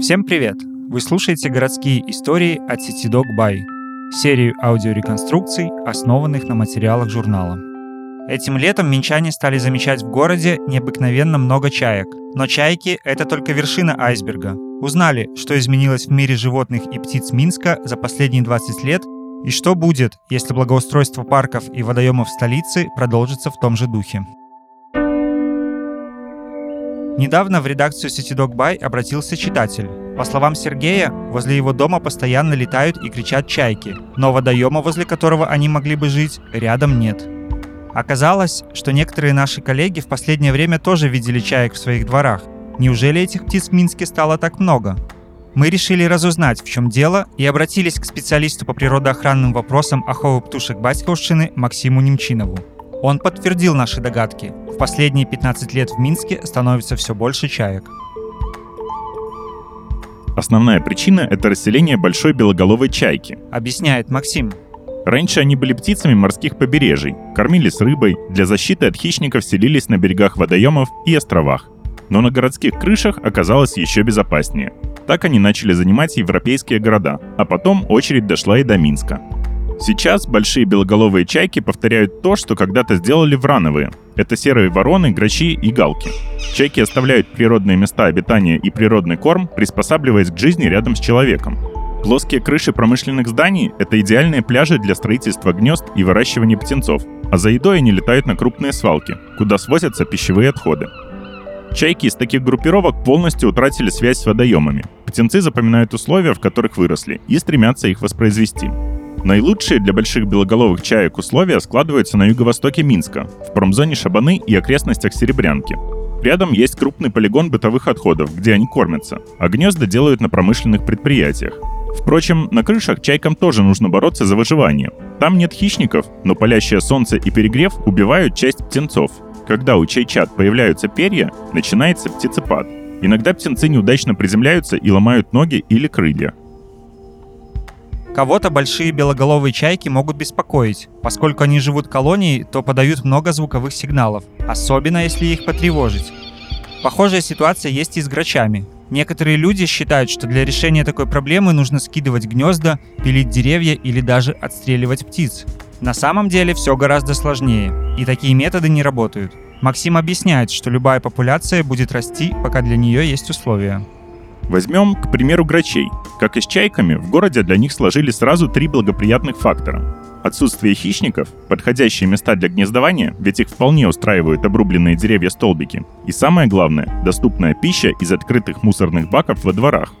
Всем привет! Вы слушаете городские истории от CityDog By, серию аудиореконструкций, основанных на материалах журнала. Этим летом минчане стали замечать в городе необыкновенно много чаек. Но чайки — это только вершина айсберга. Узнали, что изменилось в мире животных и птиц Минска за последние 20 лет и что будет, если благоустройство парков и водоемов столицы продолжится в том же духе. Недавно в редакцию CityDog By обратился читатель. По словам Сергея, возле его дома постоянно летают и кричат чайки, но водоема, возле которого они могли бы жить, рядом нет. Оказалось, что некоторые наши коллеги в последнее время тоже видели чаек в своих дворах. Неужели этих птиц в Минске стало так много? Мы решили разузнать, в чем дело, и обратились к специалисту по природоохранным вопросам Аховы птушек Батьковщины Максиму Немчинову. Он подтвердил наши догадки. Последние 15 лет в Минске становится все больше чаек. Основная причина – это расселение большой белоголовой чайки. Объясняет Максим. Раньше они были птицами морских побережий, кормились рыбой, для защиты от хищников селились на берегах водоемов и островах. Но на городских крышах оказалось еще безопаснее. Так они начали занимать европейские города, а потом очередь дошла и до Минска. Сейчас большие белоголовые чайки повторяют то, что когда-то сделали врановые. Это серые вороны, грачи и галки. Чайки оставляют природные места обитания и природный корм, приспосабливаясь к жизни рядом с человеком. Плоские крыши промышленных зданий – это идеальные пляжи для строительства гнезд и выращивания птенцов, а за едой они летают на крупные свалки, куда свозятся пищевые отходы. Чайки из таких группировок полностью утратили связь с водоемами. Птенцы запоминают условия, в которых выросли, и стремятся их воспроизвести. Наилучшие для больших белоголовых чаек условия складываются на юго-востоке Минска, в промзоне Шабаны и окрестностях Серебрянки. Рядом есть крупный полигон бытовых отходов, где они кормятся, а гнезда делают на промышленных предприятиях. Впрочем, на крышах чайкам тоже нужно бороться за выживание. Там нет хищников, но палящее солнце и перегрев убивают часть птенцов. Когда у чайчат появляются перья, начинается птицепад. Иногда птенцы неудачно приземляются и ломают ноги или крылья. Кого-то большие белоголовые чайки могут беспокоить. Поскольку они живут колонией, то подают много звуковых сигналов, особенно если их потревожить. Похожая ситуация есть и с грачами. Некоторые люди считают, что для решения такой проблемы нужно скидывать гнезда, пилить деревья или даже отстреливать птиц. На самом деле все гораздо сложнее, и такие методы не работают. Максим объясняет, что любая популяция будет расти, пока для нее есть условия. Возьмем, к примеру, грачей. Как и с чайками, в городе для них сложили сразу три благоприятных фактора. Отсутствие хищников, подходящие места для гнездования, ведь их вполне устраивают обрубленные деревья-столбики, и самое главное, доступная пища из открытых мусорных баков во дворах.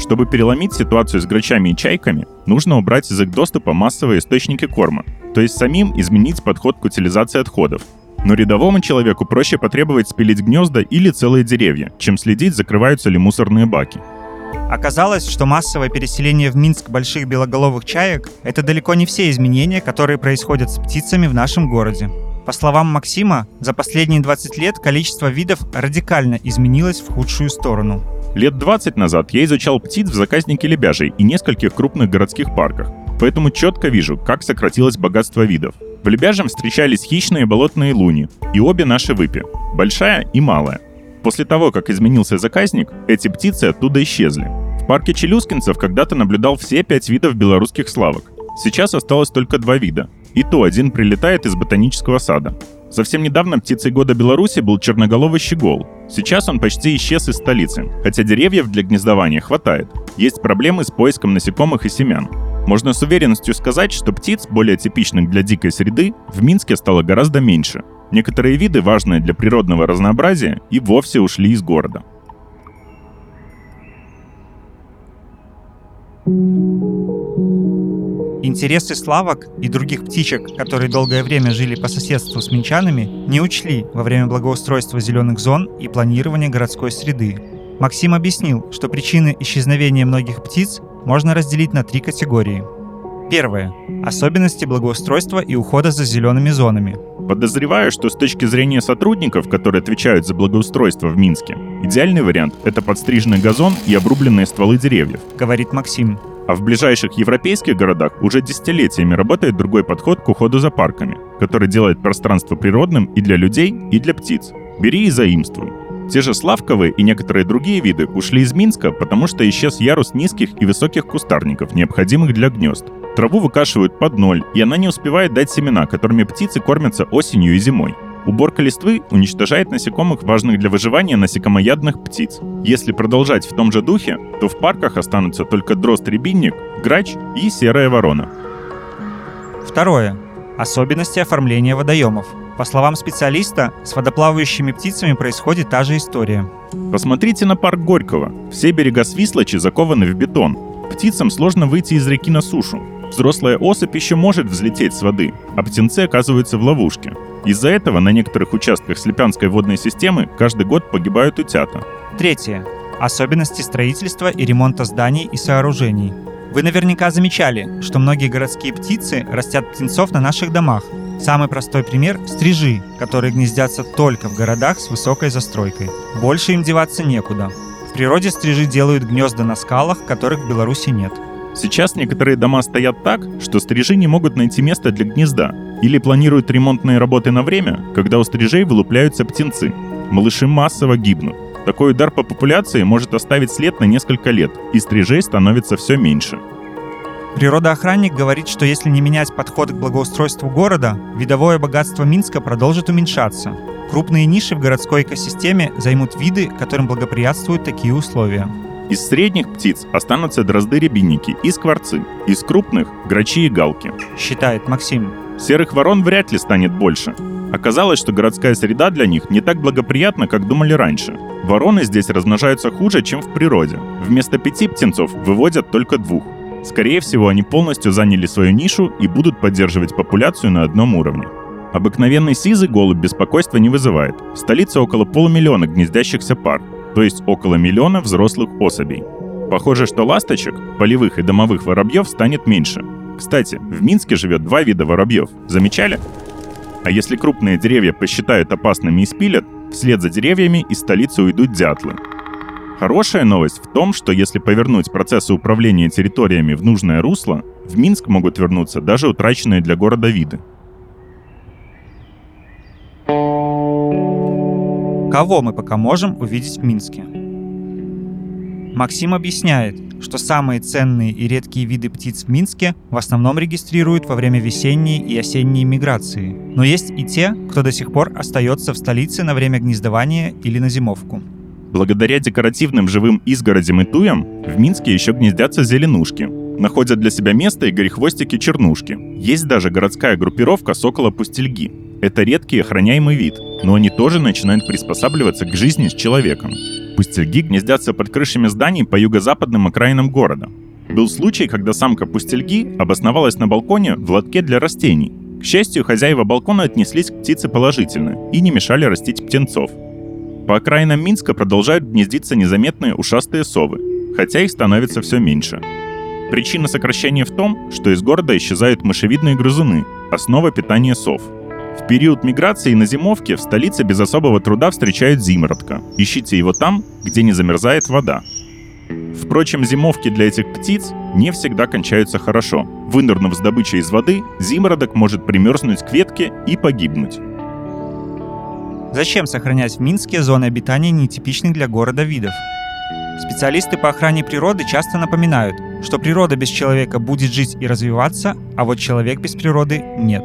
Чтобы переломить ситуацию с грачами и чайками, нужно убрать из их доступа массовые источники корма, то есть самим изменить подход к утилизации отходов, но рядовому человеку проще потребовать спилить гнезда или целые деревья, чем следить, закрываются ли мусорные баки. Оказалось, что массовое переселение в Минск больших белоголовых чаек – это далеко не все изменения, которые происходят с птицами в нашем городе. По словам Максима, за последние 20 лет количество видов радикально изменилось в худшую сторону. Лет 20 назад я изучал птиц в заказнике лебяжий и нескольких крупных городских парках, поэтому четко вижу, как сократилось богатство видов. В Лебяжем встречались хищные болотные луни, и обе наши выпи – большая и малая. После того, как изменился заказник, эти птицы оттуда исчезли. В парке Челюскинцев когда-то наблюдал все пять видов белорусских славок. Сейчас осталось только два вида. И то один прилетает из ботанического сада. Совсем недавно птицей года Беларуси был черноголовый щегол. Сейчас он почти исчез из столицы, хотя деревьев для гнездования хватает. Есть проблемы с поиском насекомых и семян. Можно с уверенностью сказать, что птиц, более типичных для дикой среды, в Минске стало гораздо меньше. Некоторые виды, важные для природного разнообразия, и вовсе ушли из города. Интересы славок и других птичек, которые долгое время жили по соседству с минчанами, не учли во время благоустройства зеленых зон и планирования городской среды. Максим объяснил, что причины исчезновения многих птиц можно разделить на три категории. Первое. Особенности благоустройства и ухода за зелеными зонами. Подозреваю, что с точки зрения сотрудников, которые отвечают за благоустройство в Минске, идеальный вариант – это подстриженный газон и обрубленные стволы деревьев. Говорит Максим. А в ближайших европейских городах уже десятилетиями работает другой подход к уходу за парками, который делает пространство природным и для людей, и для птиц. Бери и заимствуй. Те же славковые и некоторые другие виды ушли из Минска, потому что исчез ярус низких и высоких кустарников, необходимых для гнезд. Траву выкашивают под ноль, и она не успевает дать семена, которыми птицы кормятся осенью и зимой. Уборка листвы уничтожает насекомых, важных для выживания насекомоядных птиц. Если продолжать в том же духе, то в парках останутся только дрозд-рябинник, грач и серая ворона. Второе. Особенности оформления водоемов. По словам специалиста, с водоплавающими птицами происходит та же история. Посмотрите на парк Горького. Все берега Свислочи закованы в бетон. Птицам сложно выйти из реки на сушу. Взрослая особь еще может взлететь с воды, а птенцы оказываются в ловушке. Из-за этого на некоторых участках Слепянской водной системы каждый год погибают утята. Третье. Особенности строительства и ремонта зданий и сооружений. Вы наверняка замечали, что многие городские птицы растят птенцов на наших домах. Самый простой пример – стрижи, которые гнездятся только в городах с высокой застройкой. Больше им деваться некуда. В природе стрижи делают гнезда на скалах, которых в Беларуси нет. Сейчас некоторые дома стоят так, что стрижи не могут найти место для гнезда или планируют ремонтные работы на время, когда у стрижей вылупляются птенцы. Малыши массово гибнут. Такой удар по популяции может оставить след на несколько лет, и стрижей становится все меньше. Природоохранник говорит, что если не менять подход к благоустройству города, видовое богатство Минска продолжит уменьшаться. Крупные ниши в городской экосистеме займут виды, которым благоприятствуют такие условия. Из средних птиц останутся дрозды-рябинники и скворцы. Из крупных – грачи и галки. Считает Максим. Серых ворон вряд ли станет больше. Оказалось, что городская среда для них не так благоприятна, как думали раньше. Вороны здесь размножаются хуже, чем в природе. Вместо пяти птенцов выводят только двух. Скорее всего, они полностью заняли свою нишу и будут поддерживать популяцию на одном уровне. Обыкновенный сизый голубь беспокойства не вызывает. В столице около полумиллиона гнездящихся пар, то есть около миллиона взрослых особей. Похоже, что ласточек, полевых и домовых воробьев станет меньше. Кстати, в Минске живет два вида воробьев. Замечали? А если крупные деревья посчитают опасными и спилят, вслед за деревьями из столицы уйдут дятлы. Хорошая новость в том, что если повернуть процессы управления территориями в нужное русло, в Минск могут вернуться даже утраченные для города виды. Кого мы пока можем увидеть в Минске? Максим объясняет, что самые ценные и редкие виды птиц в Минске в основном регистрируют во время весенней и осенней миграции. Но есть и те, кто до сих пор остается в столице на время гнездования или на зимовку. Благодаря декоративным живым изгородям и туям в Минске еще гнездятся зеленушки. Находят для себя место и горехвостики-чернушки. Есть даже городская группировка сокола-пустельги. Это редкий охраняемый вид, но они тоже начинают приспосабливаться к жизни с человеком. Пустельги гнездятся под крышами зданий по юго-западным окраинам города. Был случай, когда самка пустельги обосновалась на балконе в лотке для растений. К счастью, хозяева балкона отнеслись к птице положительно и не мешали растить птенцов. По окраинам Минска продолжают гнездиться незаметные ушастые совы, хотя их становится все меньше. Причина сокращения в том, что из города исчезают мышевидные грызуны, основа питания сов – в период миграции на зимовке в столице без особого труда встречают зимородка. Ищите его там, где не замерзает вода. Впрочем, зимовки для этих птиц не всегда кончаются хорошо. Вынырнув с добычей из воды, зимородок может примерзнуть к ветке и погибнуть. Зачем сохранять в Минске зоны обитания нетипичных для города видов? Специалисты по охране природы часто напоминают, что природа без человека будет жить и развиваться, а вот человек без природы нет.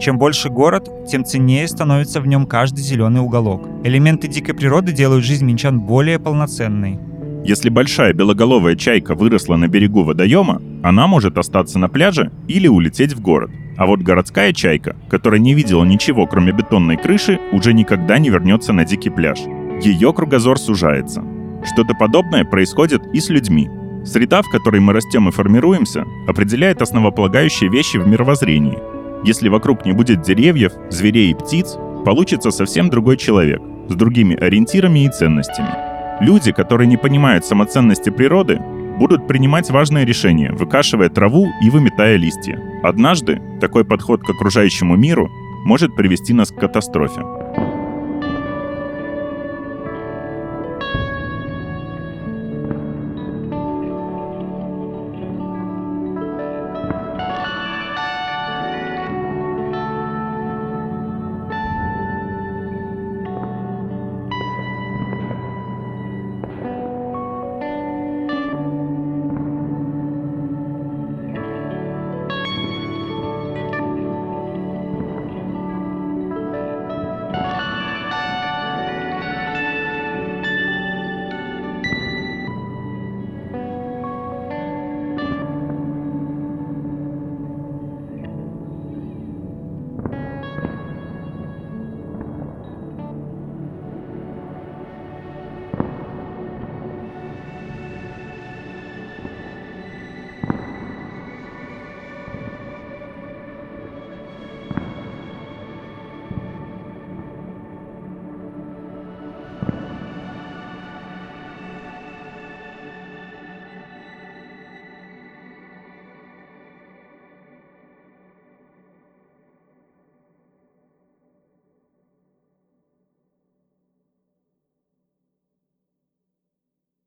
Чем больше город, тем ценнее становится в нем каждый зеленый уголок. Элементы дикой природы делают жизнь минчан более полноценной. Если большая белоголовая чайка выросла на берегу водоема, она может остаться на пляже или улететь в город. А вот городская чайка, которая не видела ничего, кроме бетонной крыши, уже никогда не вернется на дикий пляж. Ее кругозор сужается. Что-то подобное происходит и с людьми. Среда, в которой мы растем и формируемся, определяет основополагающие вещи в мировоззрении – если вокруг не будет деревьев, зверей и птиц, получится совсем другой человек, с другими ориентирами и ценностями. Люди, которые не понимают самоценности природы, будут принимать важные решения, выкашивая траву и выметая листья. Однажды такой подход к окружающему миру может привести нас к катастрофе.